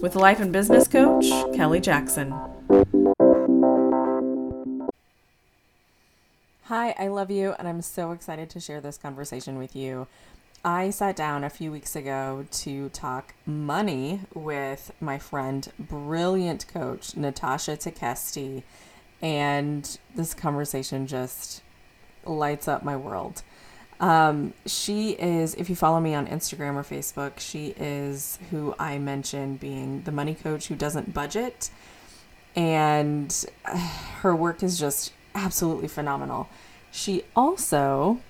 with life and business coach Kelly Jackson. Hi, I love you, and I'm so excited to share this conversation with you. I sat down a few weeks ago to talk money with my friend, brilliant coach, Natasha Tekesti, and this conversation just lights up my world. Um, she is, if you follow me on Instagram or Facebook, she is who I mentioned being the money coach who doesn't budget. And her work is just absolutely phenomenal. She also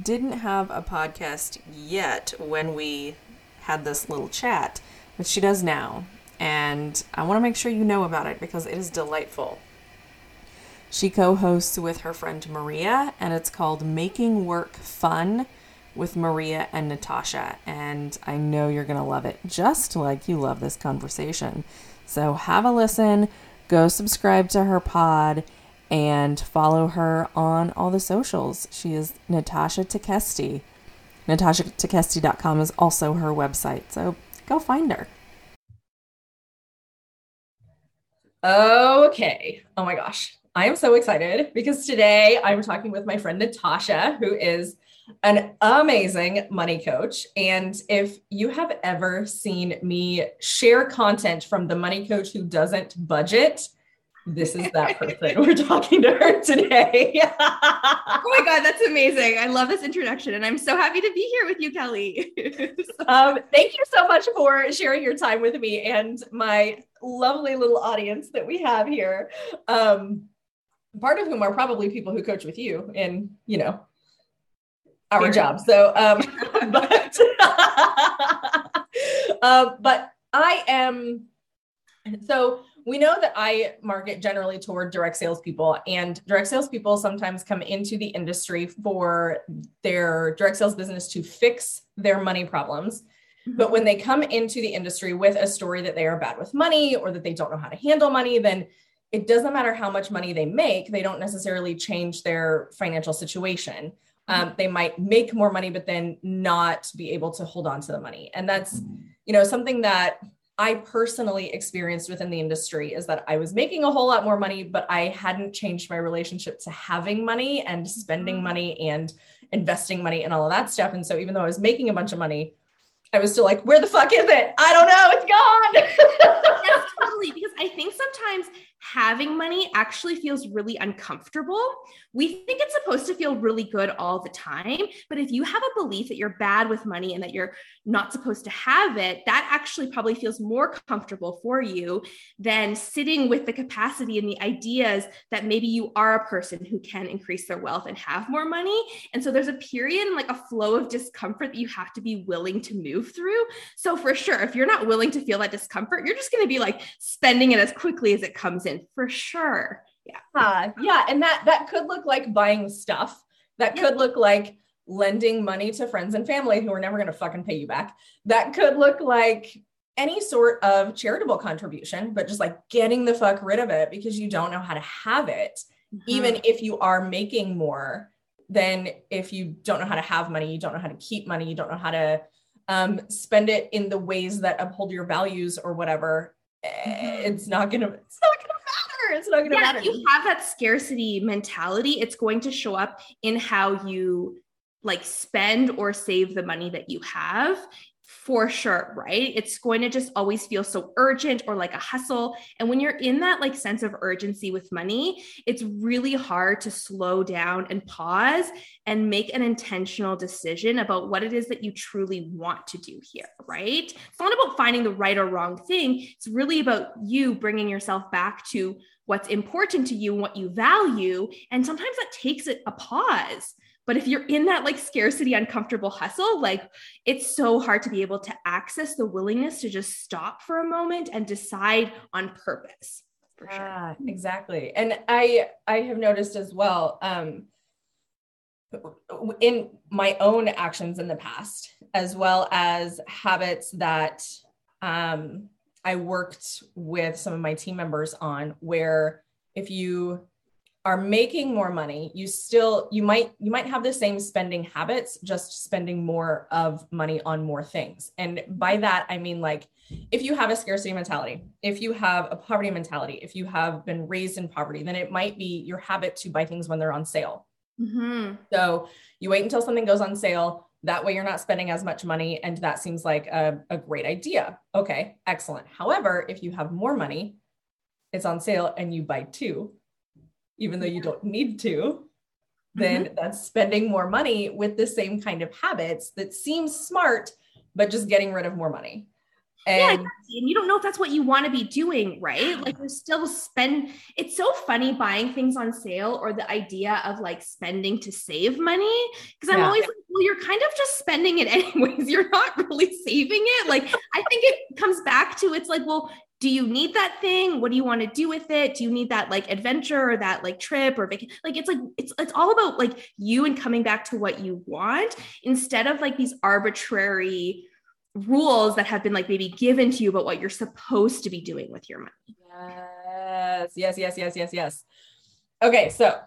didn't have a podcast yet when we had this little chat, but she does now. And I want to make sure you know about it because it is delightful. She co hosts with her friend Maria, and it's called Making Work Fun with Maria and Natasha. And I know you're going to love it, just like you love this conversation. So have a listen, go subscribe to her pod, and follow her on all the socials. She is Natasha Tekesti. NatashaTekesti.com is also her website. So go find her. Okay. Oh my gosh. I am so excited because today I'm talking with my friend Natasha, who is an amazing money coach. And if you have ever seen me share content from the money coach who doesn't budget, this is that person. We're talking to her today. oh my God, that's amazing. I love this introduction. And I'm so happy to be here with you, Kelly. um, thank you so much for sharing your time with me and my lovely little audience that we have here. Um, part of whom are probably people who coach with you in, you know, our job. So, um, but, uh, but I am, so we know that I market generally toward direct salespeople, and direct salespeople sometimes come into the industry for their direct sales business to fix their money problems. Mm-hmm. But when they come into the industry with a story that they are bad with money or that they don't know how to handle money, then it doesn't matter how much money they make, they don't necessarily change their financial situation. Um, they might make more money, but then not be able to hold on to the money. And that's, you know, something that I personally experienced within the industry is that I was making a whole lot more money, but I hadn't changed my relationship to having money and spending mm-hmm. money and investing money and all of that stuff. And so even though I was making a bunch of money, I was still like, where the fuck is it? I don't know. It's gone. yes, totally. Because I think sometimes having money actually feels really uncomfortable. We think it's supposed to feel really good all the time. But if you have a belief that you're bad with money and that you're not supposed to have it, that actually probably feels more comfortable for you than sitting with the capacity and the ideas that maybe you are a person who can increase their wealth and have more money. And so there's a period and like a flow of discomfort that you have to be willing to move through. So for sure, if you're not willing to feel that discomfort, you're just going to be like spending it as quickly as it comes in for sure. Yeah. Uh, yeah. And that that could look like buying stuff. That could look like lending money to friends and family who are never going to fucking pay you back. That could look like any sort of charitable contribution, but just like getting the fuck rid of it because you don't know how to have it, mm-hmm. even if you are making more than if you don't know how to have money, you don't know how to keep money, you don't know how to um, spend it in the ways that uphold your values or whatever. Mm-hmm. It's not gonna. It's not gonna it's not going to yeah, matter. If you have that scarcity mentality, it's going to show up in how you like spend or save the money that you have for sure, right? It's going to just always feel so urgent or like a hustle. And when you're in that like sense of urgency with money, it's really hard to slow down and pause and make an intentional decision about what it is that you truly want to do here, right? It's not about finding the right or wrong thing. It's really about you bringing yourself back to what's important to you and what you value. And sometimes that takes a pause But if you're in that like scarcity, uncomfortable hustle, like it's so hard to be able to access the willingness to just stop for a moment and decide on purpose. For sure. Ah, exactly. And I I have noticed as well um in my own actions in the past as well as habits that um I worked with some of my team members on where if you are making more money you still you might you might have the same spending habits just spending more of money on more things. And by that i mean like if you have a scarcity mentality if you have a poverty mentality if you have been raised in poverty then it might be your habit to buy things when they're on sale. Mm-hmm. so you wait until something goes on sale. That way you're not spending as much money and that seems like a, a great idea. Okay excellent. However if you have more money it's on sale and you buy two even though you don't need to, then mm-hmm. that's spending more money with the same kind of habits that seems smart, but just getting rid of more money. And, yeah, and you don't know if that's what you want to be doing, right? Like you're still spend. It's so funny buying things on sale or the idea of like spending to save money. Because I'm yeah. always like, well, you're kind of just spending it anyways. You're not really saving it. Like I think it comes back to it's like, well, do you need that thing? What do you want to do with it? Do you need that like adventure or that like trip or vacation like it's like it's it's all about like you and coming back to what you want instead of like these arbitrary rules that have been like maybe given to you about what you're supposed to be doing with your money. Yes yes yes yes yes yes. Okay so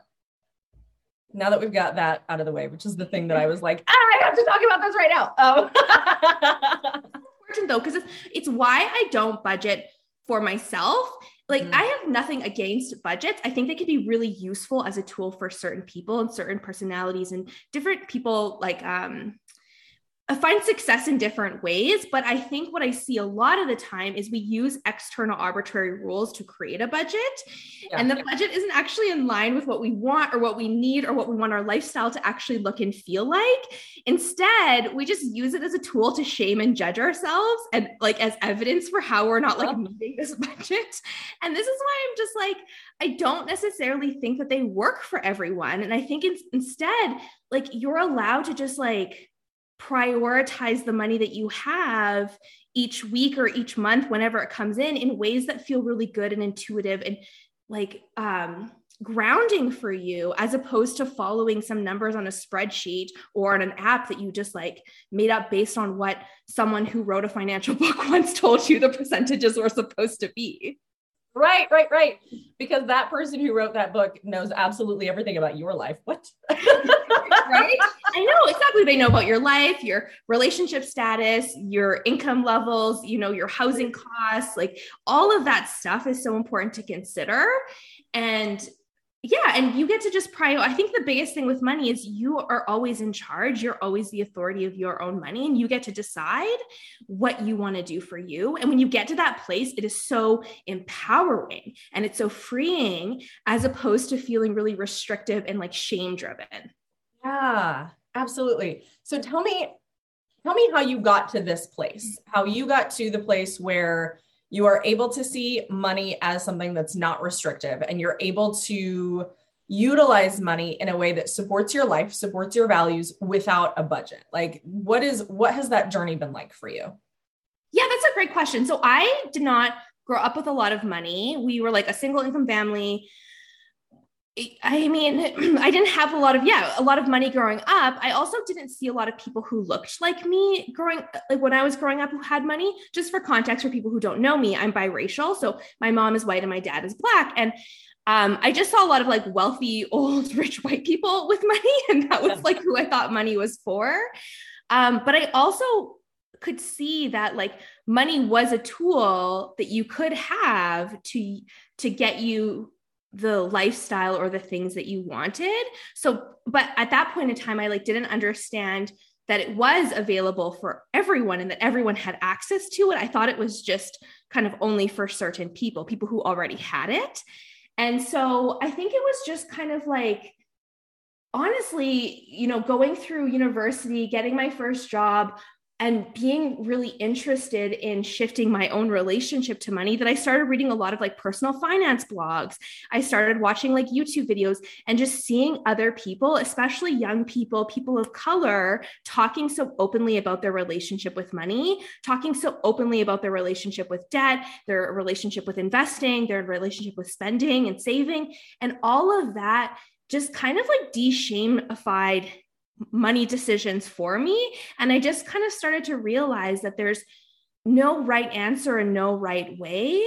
now that we've got that out of the way which is the thing that i was like ah, i have to talk about this right now. Oh important though because it's, it's why i don't budget for myself like mm. i have nothing against budgets i think they can be really useful as a tool for certain people and certain personalities and different people like um I find success in different ways, but I think what I see a lot of the time is we use external arbitrary rules to create a budget. Yeah. And the budget isn't actually in line with what we want or what we need or what we want our lifestyle to actually look and feel like. Instead, we just use it as a tool to shame and judge ourselves and like as evidence for how we're not like meeting this budget. And this is why I'm just like, I don't necessarily think that they work for everyone. And I think it's instead like you're allowed to just like, prioritize the money that you have each week or each month whenever it comes in in ways that feel really good and intuitive and like um grounding for you as opposed to following some numbers on a spreadsheet or on an app that you just like made up based on what someone who wrote a financial book once told you the percentages were supposed to be. Right, right, right. Because that person who wrote that book knows absolutely everything about your life. What? right? I know exactly. They know about your life, your relationship status, your income levels, you know, your housing costs, like all of that stuff is so important to consider. And yeah and you get to just prior i think the biggest thing with money is you are always in charge you're always the authority of your own money and you get to decide what you want to do for you and when you get to that place it is so empowering and it's so freeing as opposed to feeling really restrictive and like shame driven yeah absolutely. So tell me tell me how you got to this place how you got to the place where you are able to see money as something that's not restrictive and you're able to utilize money in a way that supports your life supports your values without a budget. Like what is what has that journey been like for you? Yeah that's a great question. So i did not grow up with a lot of money. We were like a single income family I mean, I didn't have a lot of, yeah, a lot of money growing up. I also didn't see a lot of people who looked like me growing, like when I was growing up who had money. Just for context, for people who don't know me, I'm biracial. So my mom is white and my dad is black. And um, I just saw a lot of like wealthy, old, rich white people with money. And that was like who I thought money was for. Um, but I also could see that like money was a tool that you could have to to get you the lifestyle or the things that you wanted. So, but at that point in time, I like didn't understand that it was available for everyone and that everyone had access to it. I thought it was just kind of only for certain people, people who already had it. And so I think it was just kind of like, honestly, you know, going through university, getting my first job, and being really interested in shifting my own relationship to money that I started reading a lot of like personal finance blogs. I started watching like YouTube videos and just seeing other people, especially young people, people of color, talking so openly about their relationship with money, talking so openly about their relationship with debt, their relationship with investing, their relationship with spending and saving. And all of that just kind of like de-shamified money decisions for me. And I just kind of started to realize that there's no right answer and no right way.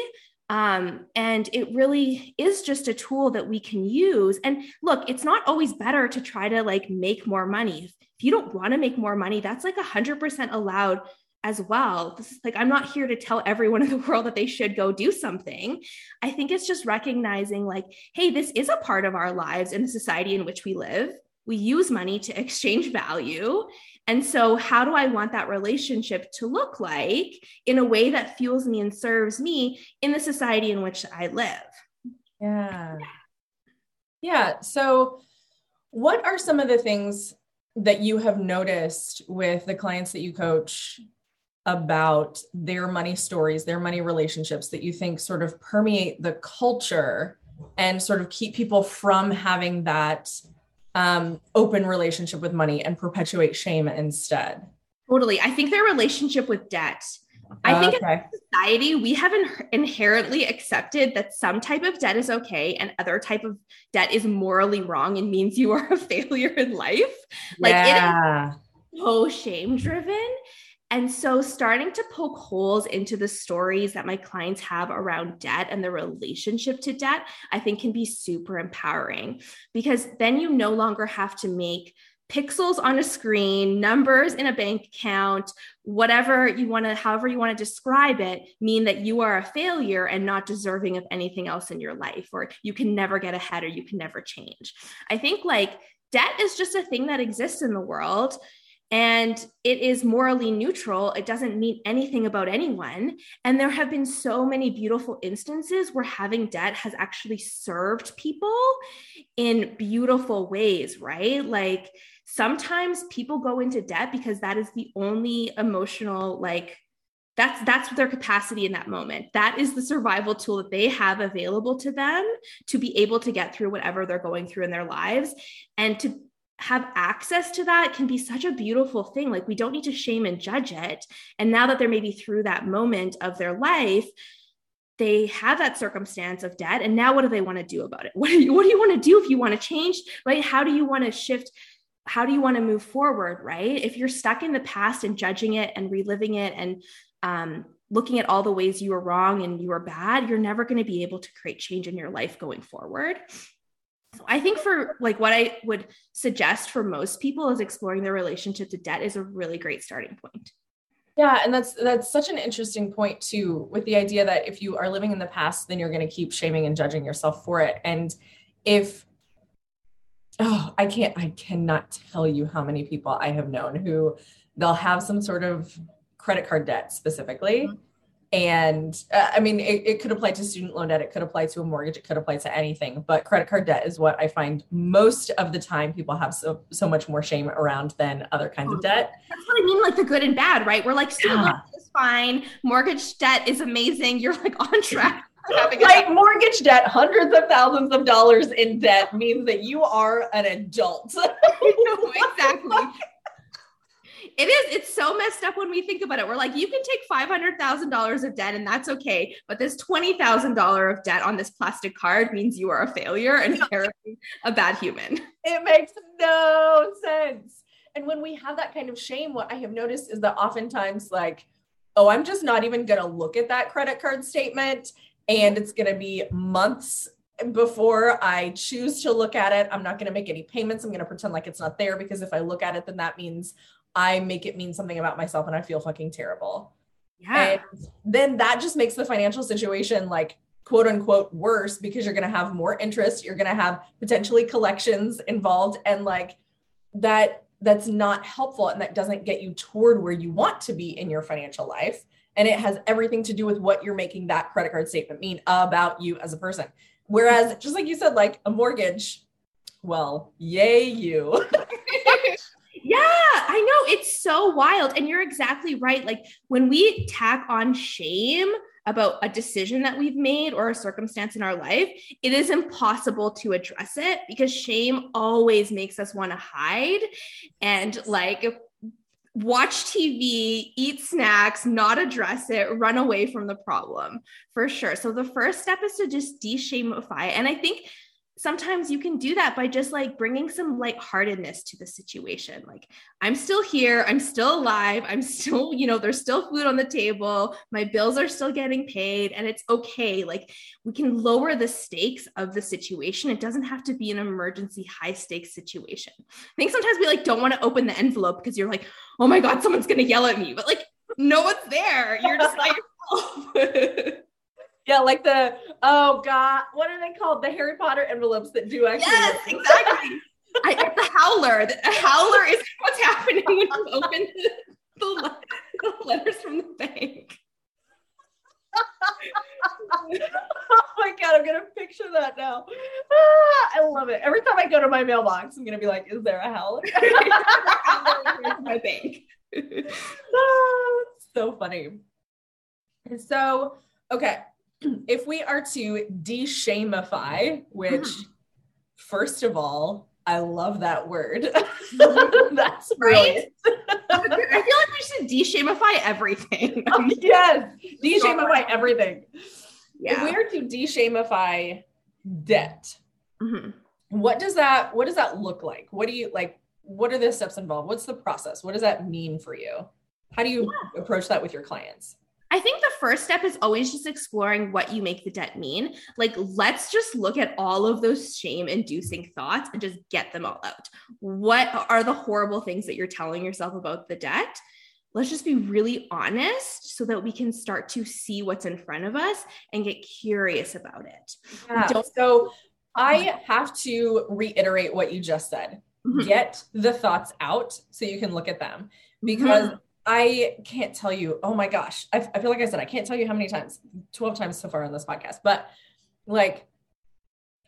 Um, and it really is just a tool that we can use. And look, it's not always better to try to like make more money. If, you don't want to make more money, that's like 100% allowed as well. This is like, I'm not here to tell everyone in the world that they should go do something. I think it's just recognizing, like, hey, this is a part of our lives in the society in which we live we use money to exchange value. And so, how do I want that relationship to look like in a way that fuels me and serves me in the society in which I live? Yeah. Yeah. So, what are some of the things that you have noticed with the clients that you coach about their money stories, their money relationships that you think sort of permeate the culture and sort of keep people from having that um, open relationship with money and perpetuate shame instead. Totally. I think their relationship with debt. I think okay. in society we have in- inherently accepted that some type of debt is okay and other type of debt is morally wrong and means you are a failure in life. Like yeah. it is so shame driven. And so, starting to poke holes into the stories that my clients have around debt and the relationship to debt, I think can be super empowering because then you no longer have to make pixels on a screen, numbers in a bank account, whatever you want to, however you want to describe it, mean that you are a failure and not deserving of anything else in your life, or you can never get ahead or you can never change. I think like debt is just a thing that exists in the world and it is morally neutral. It doesn't mean anything about anyone. And there have been so many beautiful instances where having debt has actually served people in beautiful ways, right? Like sometimes people go into debt because that is the only emotional, like, that's that's their capacity in that moment that is the survival tool that they have available to them to be able to get through whatever they're going through in their lives and to have access to that can be such a beautiful thing. Like we don't need to shame and judge it. And now that they're maybe through that moment of their life, they have that circumstance of debt. And now what do they want to do about it? What do you, what do you want to do if you want to change? Right? How do you want to shift? How do you want to move forward? Right? If you're stuck in the past and judging it and reliving it and um, looking at all the ways you were wrong and you were bad, you're never going to be able to create change in your life going forward. I think for like what I would suggest for most people is exploring their relationship to debt is a really great starting point. Yeah, and that's that's such an interesting point too with the idea that if you are living in the past then you're going to keep shaming and judging yourself for it and if oh, I can't I cannot tell you how many people I have known who they'll have some sort of credit card debt specifically. Mm-hmm and uh, i mean it, it, could apply to student loan debt it could apply to a mortgage it could apply to anything but credit card debt is what i find most of the time people have so so much more shame around than other kinds of debt. that's what i mean like the good and bad right? We're like student yeah. loan is fine mortgage debt is amazing you're like on track like mortgage debt hundreds of thousands of dollars in debt means that you are an adult. Exactly it is. It's so messed up when we think about it. We're like, you can take $500,000 of debt and that's okay. But this $20,000 of debt on this plastic card means you are a failure and a bad human. It makes no sense. And when we have that kind of shame, what I have noticed is that oftentimes, like, oh, I'm just not even going to look at that credit card statement. And it's going to be months before I choose to look at it. I'm not going to make any payments. I'm going to pretend like it's not there because if I look at it, then that means I make it mean something about myself and I feel fucking terrible. Yeah. And then that just makes the financial situation like quote unquote worse because you're going to have more interest, you're going to have potentially collections involved and like that that's not helpful and that doesn't get you toward where you want to be in your financial life and it has everything to do with what you're making that credit card statement mean about you as a person. Whereas just like you said like a mortgage, well, yay you. Yeah, I know. It's so wild. And you're exactly right. Like when we tack on shame about a decision that we've made or a circumstance in our life, it is impossible to address it because shame always makes us want to hide and like watch TV, eat snacks, not address it, run away from the problem for sure. So the first step is to just de-shamify. And I think sometimes you can do that by just like bringing some lightheartedness to the situation. Like, I'm still here, I'm still alive, I'm still, you know, there's still food on the table, my bills are still getting paid, and it's okay. Like, we can lower the stakes of the situation. It doesn't have to be an emergency, high stakes situation. I think sometimes we like don't want to open the envelope because you're like, oh my God, someone's gonna yell at me, but like, no one's there. You're just by yourself. Yeah, like the oh god, what are they called? The Harry Potter envelopes that do actually. Yes, exactly. I, the howler. The howler is what's happening when you open the, the, the letters from the bank. oh my god, I'm gonna picture that now. Ah, I love it. Every time I go to my mailbox, I'm gonna be like, "Is there a howler?" my bank. oh, so funny. So, okay, if we are to de-shamify, which Mhm. first of all, I love that word. That's Right? I feel like we should de-shamify everything. yes, de-shamify everything. Yeah. If we are to de-shamify debt, Mhm. what does that what does that look like? What do you like? What are the steps involved? What's the process? What does that mean for you? How do you approach that with your clients? I think the first step is always just exploring what you make the debt mean. Like, let's just look at all of those shame inducing thoughts and just get them all out. What are the horrible things that you're telling yourself about the debt? Let's just be really honest so that we can start to see what's in front of us and get curious about it. Yeah. So I have to reiterate what you just said. Mhm. Get the thoughts out so you can look at them because Mhm. I can't tell you, oh my gosh, I, I feel like I said, I can't tell you how many times, 12 times so far on this podcast, but like,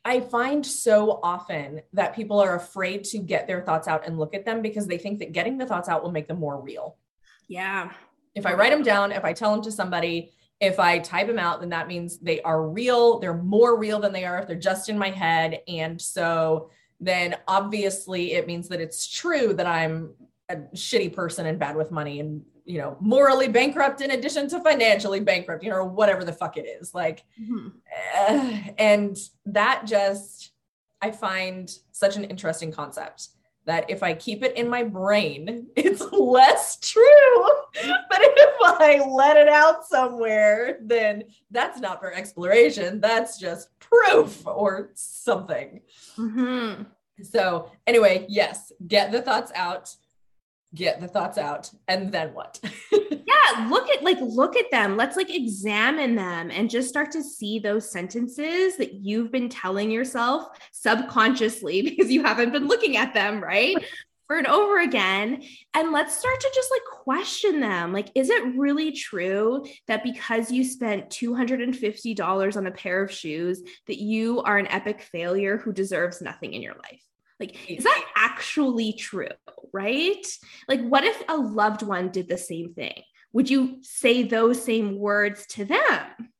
I find so often that people are afraid to get their thoughts out and look at them because they think that getting the thoughts out will make them more real. Yeah. If I write them down, if I tell them to somebody, if I type them out, then that means they are real. They're more real than they are if they're just in my head. And so then obviously it means that it's true that I'm a shitty person and bad with money and, you know, morally bankrupt in addition to financially bankrupt, you know, or whatever the fuck it is. Like, Mhm. uh, and that just, I find such an interesting concept that if I keep it in my brain, it's less true. But if I let it out somewhere, then that's not for exploration. That's just proof or something. Mhm. So, anyway, yes, get the thoughts out, get the thoughts out, and then what? yeah look at like look at them. Let's like examine them and just start to see those sentences that you've been telling yourself subconsciously because you haven't been looking at them right over and over again. And let's start to just like question them. Like is it really true that because you spent $250 on a pair of shoes that you are an epic failure who deserves nothing in your life like is that actually true right like what if a loved one did the same thing would you say those same words to them?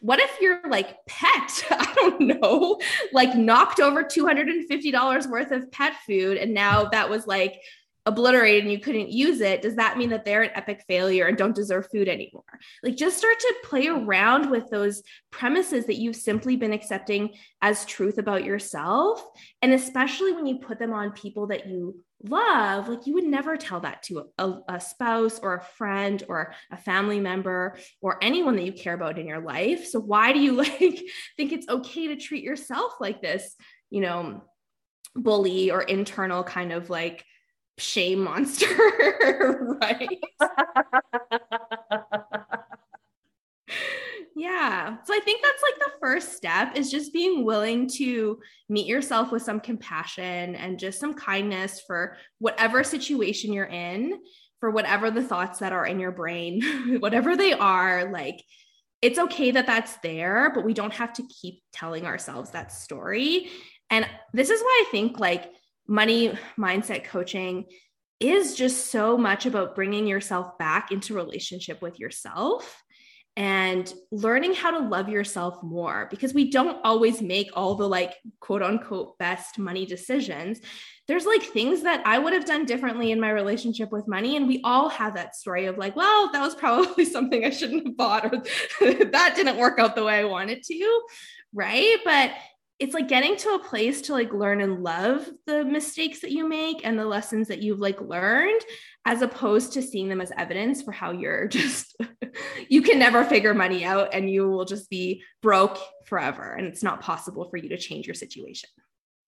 What if your like pet, I don't know, like knocked over $250 worth of pet food and now that was like obliterated and you couldn't use it? Does that mean that they're an epic failure and don't deserve food anymore? Like just start to play around with those premises that you've simply been accepting as truth about yourself. And especially when you put them on people that you love, like you would never tell that to a, a, spouse or a friend or a family member or anyone that you care about in your life. So why do you like think it's okay to treat yourself like this, you know, bully or internal kind of like shame monster, right? Yeah. So I think that's like the first step is just being willing to meet yourself with some compassion and just some kindness for whatever situation you're in, for whatever the thoughts that are in your brain, whatever they are. Like, it's okay that that's there, but we don't have to keep telling ourselves that story. And this is why I think like money mindset coaching is just so much about bringing yourself back into relationship with yourself and learning how to love yourself more because we don't always make all the like quote unquote best money decisions. There's like things that I would have done differently in my relationship with money. And we all have that story of like, well, that was probably something I shouldn't have bought, or that didn't work out the way I wanted to. Right. But it's like getting to a place to like learn and love the mistakes that you make and the lessons that you've like learned as opposed to seeing them as evidence for how you're just you can never figure money out and you will just be broke forever and it's not possible for you to change your situation.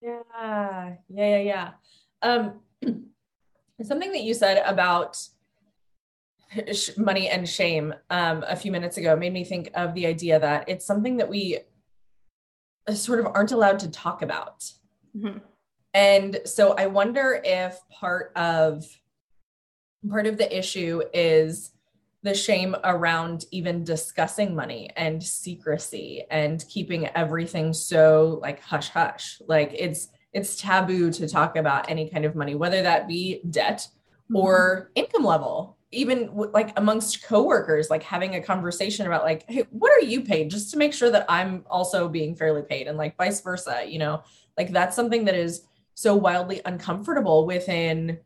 Yeah. Yeah yeah yeah. Um something that you said about money and shame um, a few minutes ago made me think of the idea that it's something that we sort of aren't allowed to talk about. Mm-hmm. And so I wonder if part of part of the issue is the shame around even discussing money and secrecy and keeping everything so like hush hush. Like it's it's taboo to talk about any kind of money, whether that be debt or mm-hmm. income level even like amongst coworkers like having a conversation about like hey what are you paid? just to make sure that i'm also being fairly paid and like vice versa you know? Like that's something that is so wildly uncomfortable within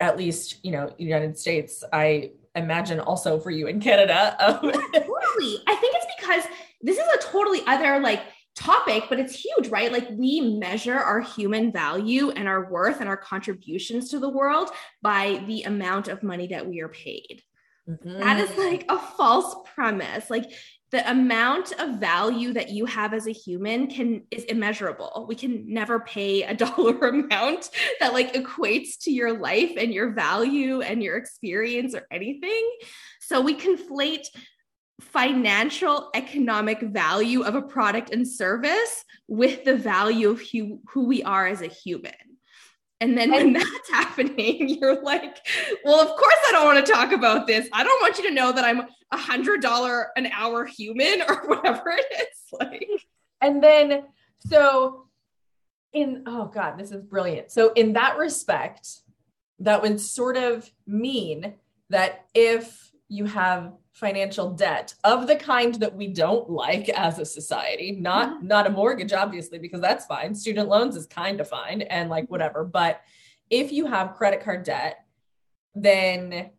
at least you know united states. I imagine also for you in canada. Totally. I think it's because this is a totally other like topic, but it's huge, right? Like we measure our human value and our worth and our contributions to the world by the amount of money that we are paid. Mm-hmm. That is like a false premise. Like the amount of value that you have as a human can is immeasurable. We can never pay a dollar amount that like equates to your life and your value and your experience or anything. So we conflate financial economic value of a product and service with the value of who, who we are as a human. And then when that's happening, you're like, well, of course I don't want to talk about this. I don't want you to know that I'm a hundred dollar an hour human or whatever it is. Like, and then so in oh god, this is brilliant. So in that respect, that would sort of mean that if you have financial debt of the kind that we don't like as a society. Not mm-hmm. not a mortgage obviously because that's fine. Student loans is kind of fine and like whatever. But if you have credit card debt then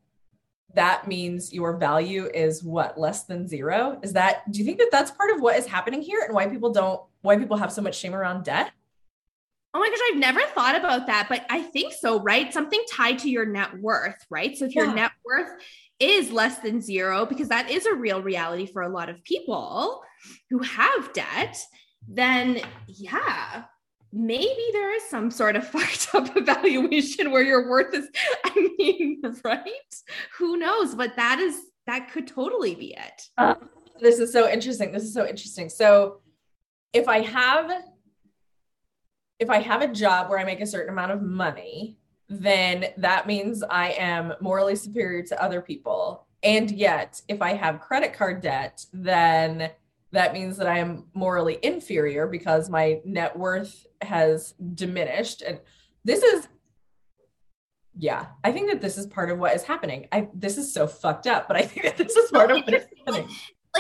that means your value is what less than zero? Is that do you think that that's part of what is happening here and why people don't why people have so much shame around debt Oh my gosh, I've never thought about that, but I think so, right? Something tied to your net worth, right? So if your net worth is less than zero, because that is a real reality for a lot of people who have debt, then yeah, maybe there is some sort of fucked up evaluation where your worth is, I mean, right? Who knows? But that is, that could totally be it. Uh, this is so interesting. This is so interesting. So if I have, if I have a job where I make a certain amount of money, then that means I am morally superior to other people. And yet, if I have credit card debt, then that means that I am morally inferior because my net worth has diminished. And this is, yeah, I think that this is part of what is happening. I this is so fucked up, but I think that this is part of what is happening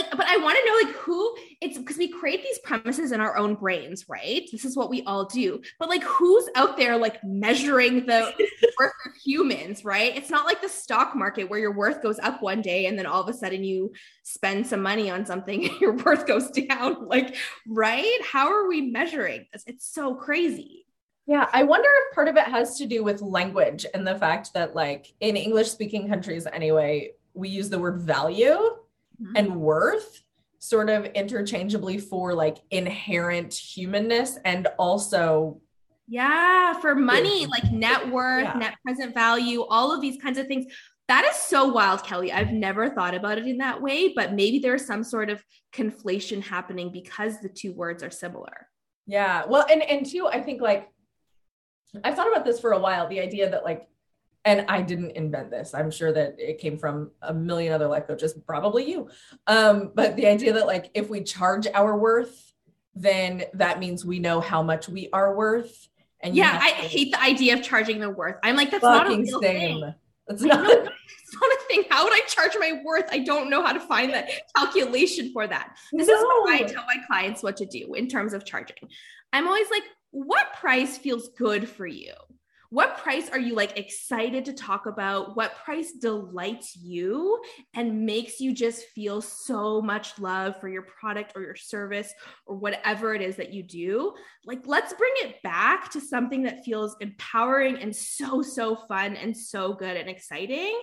like but i want to know like who it's because we create these premises in our own brains right? This is what we all do. But like who's out there like measuring the worth of humans right? It's not like the stock market where your worth goes up one day and then all of a sudden you spend some money on something and your worth goes down. Like right? How are we measuring this? It's so crazy. Yeah, I wonder if part of it has to do with language and the fact that, like, in English speaking countries anyway, we use the word value mm-hmm. and worth sort of interchangeably for like inherent humanness and also yeah for money like net worth yeah. net present value all of these kinds of things. That is so wild kelly. I've never thought about it in that way but maybe there's some sort of conflation happening because the two words are similar. Yeah. Well and and two i think like i've thought about this for a while the idea that like and I didn't invent this. I'm sure that it came from a million other life coaches, probably you. Um, but the idea that like if we charge our worth, then that means we know how much we are worth. And yeah, I hate the idea of charging the worth. I'm like, that's not a real same. thing. That's not know, not a thing. How would I charge my worth? I don't know how to find that calculation for that. This is what I tell my clients what to do in terms of charging. I'm always like, what price feels good for you? What price are you like excited to talk about? What price delights you and makes you just feel so much love for your product or your service or whatever it is that you do? Like, let's bring it back to something that feels empowering and so, so fun and so good and exciting,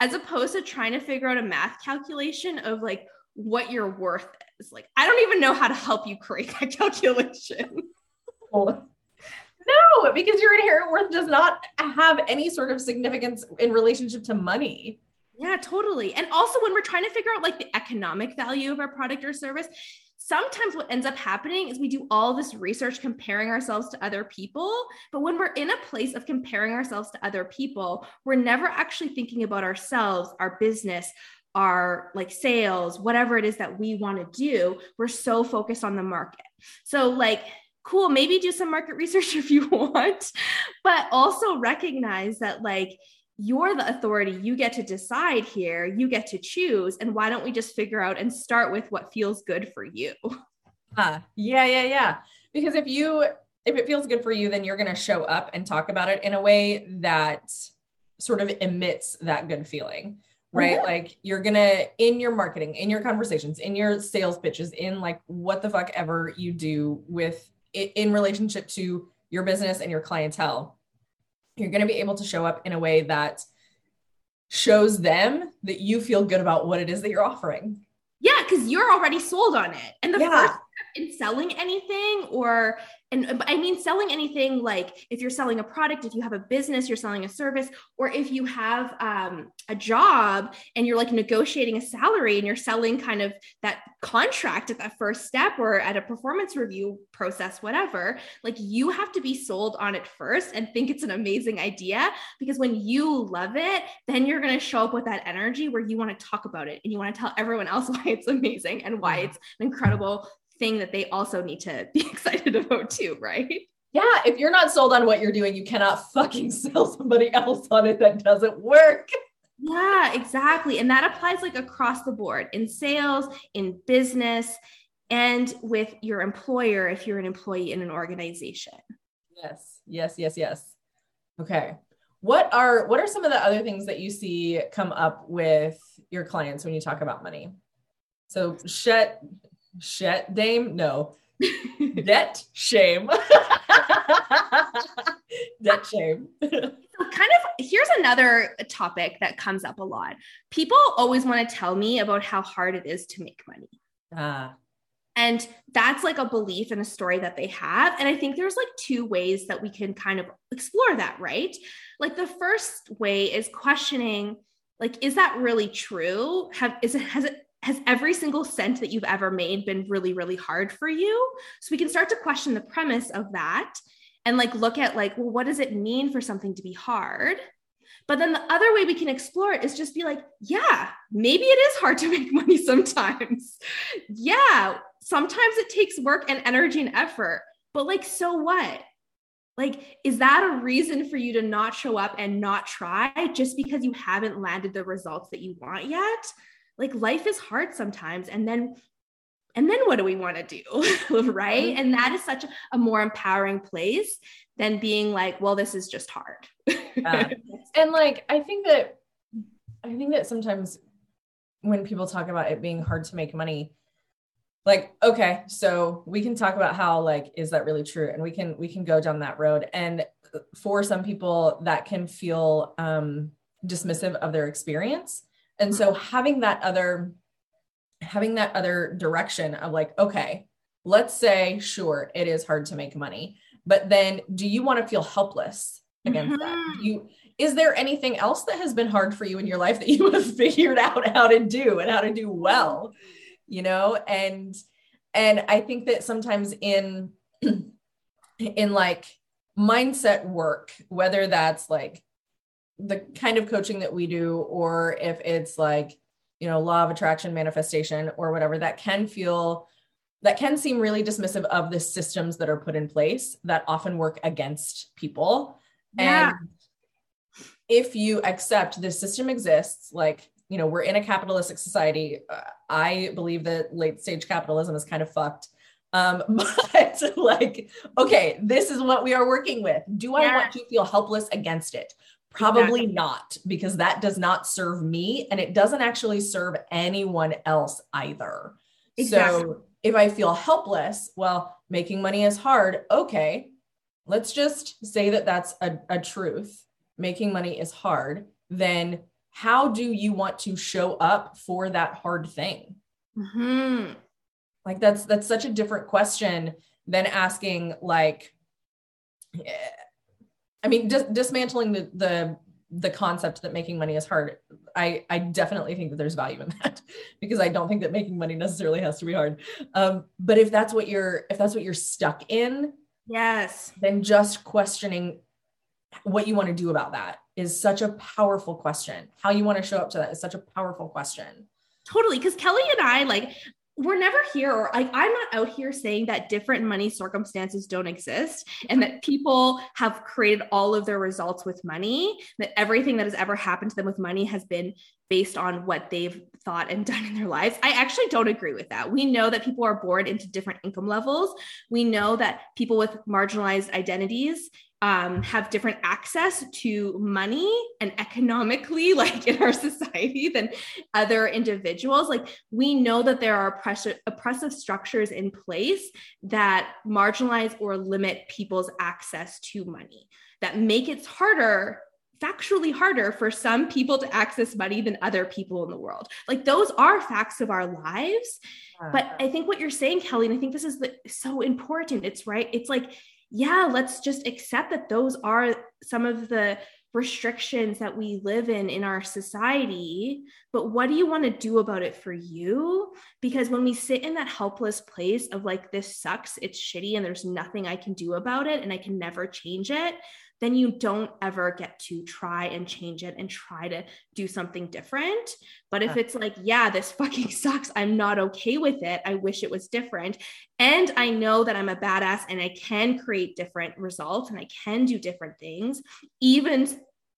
as opposed to trying to figure out a math calculation of like what your worth is. Like, I don't even know how to help you create that calculation. No, because your inherent worth does not have any sort of significance in relationship to money. Yeah, totally. And also, when we're trying to figure out like the economic value of our product or service, sometimes what ends up happening is we do all this research comparing ourselves to other people. But when we're in a place of comparing ourselves to other people, we're never actually thinking about ourselves, our business, our like sales, whatever it is that we want to do. We're so focused on the market. So, like, cool, maybe do some market research if you want, but also recognize that, like, you're the authority. You get to decide here. You get to choose. And why don't we just figure out and start with what feels good for you? Huh. Yeah, yeah, yeah. Because if you if it feels good for you, then you're going to show up and talk about it in a way that sort of emits that good feeling, right? Mhm. Like you're going to in your marketing, in your conversations, in your sales pitches, in like what the fuck ever you do with in relationship to your business and your clientele, you're going to be able to show up in a way that shows them that you feel good about what it is that you're offering. Yeah, because you're already sold on it. And the Yeah. first in selling anything, or and I mean selling anything like if you're selling a product, if you have a business, you're selling a service, or if you have um, a job and you're like negotiating a salary and you're selling kind of that contract at that first step or at a performance review process, whatever, like you have to be sold on it first and think it's an amazing idea because when you love it, then you're going to show up with that energy where you want to talk about it and you want to tell everyone else why it's amazing and why it's an incredible thing that they also need to be excited about too, right? Yeah, if you're not sold on what you're doing, you cannot fucking sell somebody else on it that doesn't work. Yeah, exactly. And that applies like across the board in sales, in business, and with your employer if you're an employee in an organization. Yes, yes, yes, yes. Okay. What are what are some of the other things that you see come up with your clients when you talk about money? So shet shet dame? No. Debt shame. Debt shame. So kind of here's another topic that comes up a lot. People always want to tell me about how hard it is to make money. ah, And that's like a belief and a story that they have. And I think there's like two ways that we can kind of explore that, right? Like the first way is questioning, like, is that really true? Have is it has it has every single cent that you've ever made been really, really hard for you? So we can start to question the premise of that and like look at like, well, what does it mean for something to be hard? But then the other way we can explore it is just be like, yeah, maybe it is hard to make money sometimes. yeah, sometimes it takes work and energy and effort, but like, so what? Like, is that a reason for you to not show up and not try just because you haven't landed the results that you want yet? Like, life is hard sometimes. And then, and then what do we want to do? right. And that is such a more empowering place than being like, well, this is just hard. Yeah. and like i think that i think that sometimes when people talk about it being hard to make money like okay so we can talk about how like is that really true and we can we can go down that road and for some people that can feel um dismissive of their experience and so having that other having that other direction of like okay let's say sure it is hard to make money but then do you want to feel helpless against that Mhm. Do you is there anything else that has been hard for you in your life that you have figured out how to do and how to do well you know and and i think that sometimes in in like mindset work whether that's like the kind of coaching that we do or if it's like you know law of attraction manifestation or whatever that can feel that can seem really dismissive of the systems that are put in place that often work against people. Yeah. And if you accept this system exists, like, you know, we're in a capitalistic society. Uh, I believe that late stage capitalism is kind of fucked. Um, but like, okay, this is what we are working with. Do I yeah. want to feel helpless against it? Probably exactly. not, because that does not serve me and it doesn't actually serve anyone else either. Exactly. So if I feel helpless, well, making money is hard. Okay, let's just say that that's a, a truth. Making money is hard. Then how do you want to show up for that hard thing? Mm-hmm. Like that's that's such a different question than asking like I mean dis- dismantling the the the concept that making money is hard. I I definitely think that there's value in that because I don't think that making money necessarily has to be hard. Um, but if that's what you're if that's what you're stuck in, yes, then just questioning what you want to do about that is such a powerful question. How you want to show up to that is such a powerful question. Totally. Because Kelly and I, like, we're never here or i'm not out here saying that different money circumstances don't exist and that people have created all of their results with money that everything that has ever happened to them with money has been based on what they've thought and done in their lives. I actually don't agree with that. We know that people are born into different income levels. We know that people with marginalized identities um, have different access to money and economically, like in our society, than other individuals. Like we know that there are oppressive, oppressive structures in place that marginalize or limit people's access to money that make it harder factually harder for some people to access money than other people in the world. Like those are facts of our lives. But I think what you're saying, Kelly, and I think this is the, so important. It's right. It's like yeah, let's just accept that those are some of the restrictions that we live in in our society. But what do you want to do about it for you? Because when we sit in that helpless place of like, this sucks, it's shitty, and there's nothing I can do about it, and I can never change it, then you don't ever get to try and change it and try to do something different. But if it's like, yeah, this fucking sucks, I'm not okay with it, I wish it was different. And I know that I'm a badass and I can create different results and I can do different things, even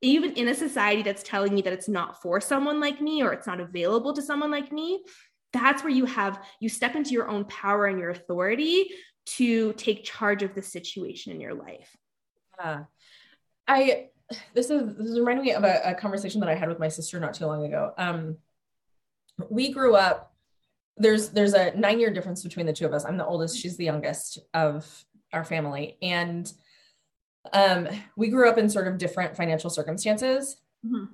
even in a society that's telling me that it's not for someone like me or it's not available to someone like me that's where you have you step into your own power and your authority to take charge of the situation in your life yeah I this is this is reminding me of a, a, conversation that I had with my sister not too long ago. Um, we grew up. There's there's a nine year difference between the two of us. I'm the oldest. She's the youngest of our family, and um, we grew up in sort of different financial circumstances. Mm-hmm.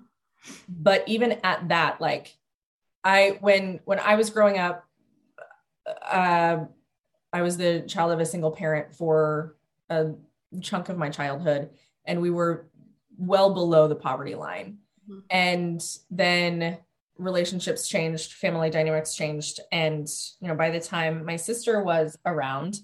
But even at that, like I when when I was growing up, uh, I was the child of a single parent for a chunk of my childhood and we were well below the poverty line. Mm-hmm. And then relationships changed, family dynamics changed. And, you know, by the time my sister was around,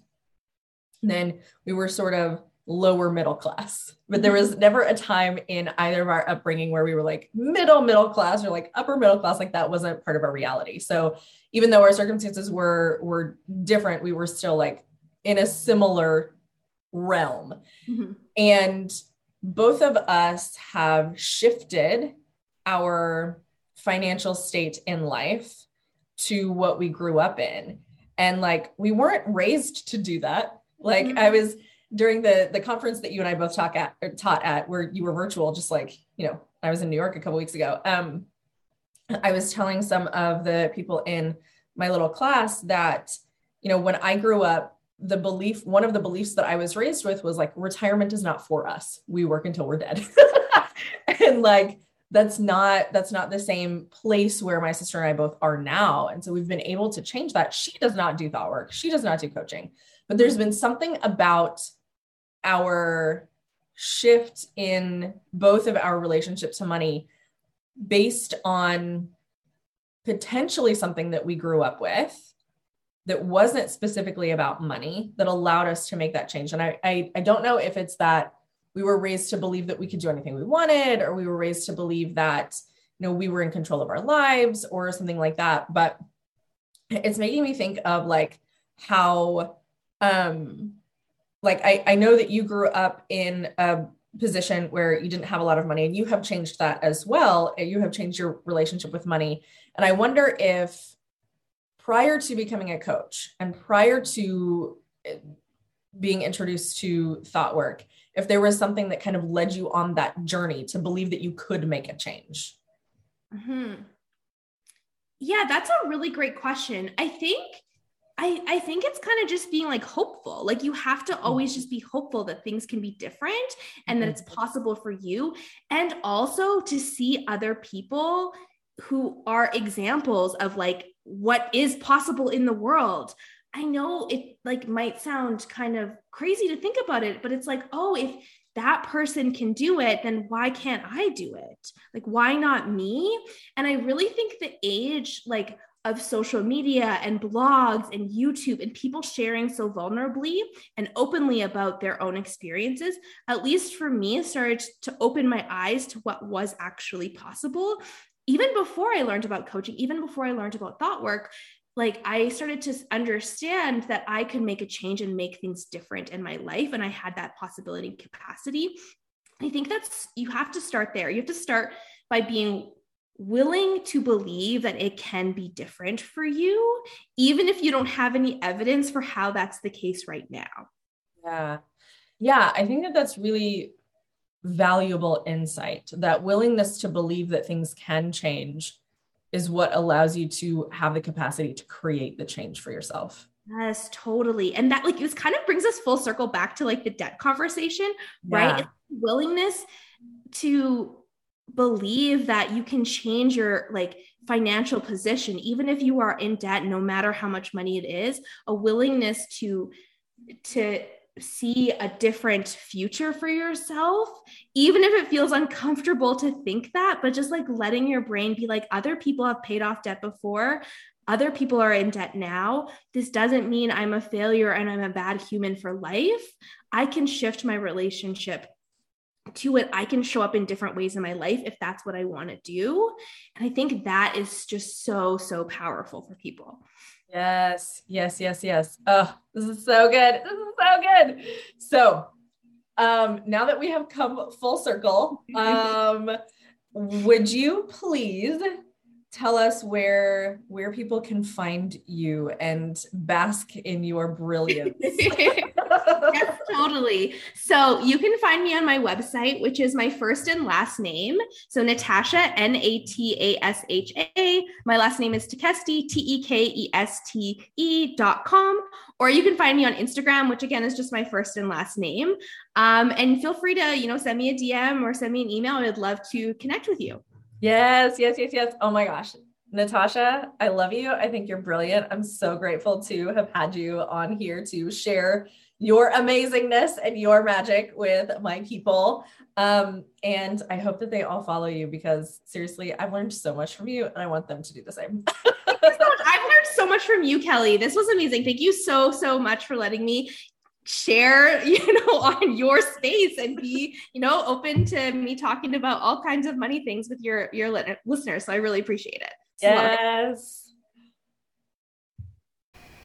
then we were sort of lower middle class. But there was never a time in either of our upbringing where we were like middle middle class or like upper middle class. Like that wasn't part of our reality. So even though our circumstances were were different, we were still like in a similar realm. Mm-hmm. And both of us have shifted our financial state in life to what we grew up in. And like we weren't raised to do that. Like mm-hmm. I was during the the conference that you and I both talk at taught at where you were virtual, just like, you know, I was in New York a couple weeks ago. Um, I was telling some of the people in my little class that, you know, when I grew up, the belief one of the beliefs that i was raised with was like retirement is not for us. We work until we're dead. And like that's not that's not the same place where my sister and i both are now. And so we've been able to change that. She does not do thought work. She does not do coaching. But there's been something about our shift in both of our relationship to money based on potentially something that we grew up with that wasn't specifically about money that allowed us to make that change. And I, I, I don't know if it's that we were raised to believe that we could do anything we wanted, or we were raised to believe that, you know, we were in control of our lives or something like that. But it's making me think of like how um like I, I know that you grew up in a position where you didn't have a lot of money and you have changed that as well you have changed your relationship with money and i wonder if prior to becoming a coach and prior to eh, being introduced to thought work if there was something that kind of led you on that journey to believe that you could make a change hmm yeah that's a really great question i think I, I think it's kind of just being like hopeful. Like you have to always just be hopeful that things can be different and that it's mm-hmm. possible for you. And also to see other people who are examples of like what is possible in the world. I know it like might sound kind of crazy to think about it, but it's like, oh, if that person can do it, then why can't I do it? Like, why not me? And I really think the age, like, of social media and blogs and YouTube and people sharing so vulnerably and openly about their own experiences, at least for me, started to open my eyes to what was actually possible. Even before I learned about coaching, even before I learned about thought work, like I started to understand that I could make a change and make things different in my life. And I had that possibility and capacity. I think that's, you have to start there. You have to start by being willing to believe that it can be different for you, even if you don't have any evidence for how that's the case right now. Yeah. Yeah. I think that that's really valuable insight. That willingness to believe that things can change is what allows you to have the capacity to create the change for yourself. Yes, totally. And that like this kind of brings us full circle back to like the debt conversation, yeah. right? willingness to believe that you can change your like financial position even if you are in debt no matter how much money it is a willingness to to see a different future for yourself even if it feels uncomfortable to think that but just like letting your brain be like other people have paid off debt before other people are in debt now this doesn't mean i'm a failure and i'm a bad human for life i can shift my relationship to it, I can show up in different ways in my life if that's what I want to do. And I think that is just so, so powerful for people. Yes, yes, yes, yes. Oh, this is so good. This is so good. So, um, now that we have come full circle, um, would you please tell us where where people can find you and bask in your brilliance yes totally so you can find me on my website which is my first and last name so natasha n-a-t-a-s-h-a my last name is tekeste t-e-k-e-s-t-e dot com or you can find me on instagram which again is just my first and last name um, and feel free to you know send me a dm or send me an email i'd love to connect with you Yes, yes, yes, yes. Oh my gosh. Natasha, I love you. I think you're brilliant. I'm so grateful to have had you on here to share your amazingness and your magic with my people. Um, and I hope that they all follow you because seriously, I've learned so much from you and I want them to do the same. I've learned so much from you, Kelly. This was amazing. Thank you so, so much for letting me share you know on your space and be you know open to me talking about all kinds of money things with your your listeners so i really appreciate it yes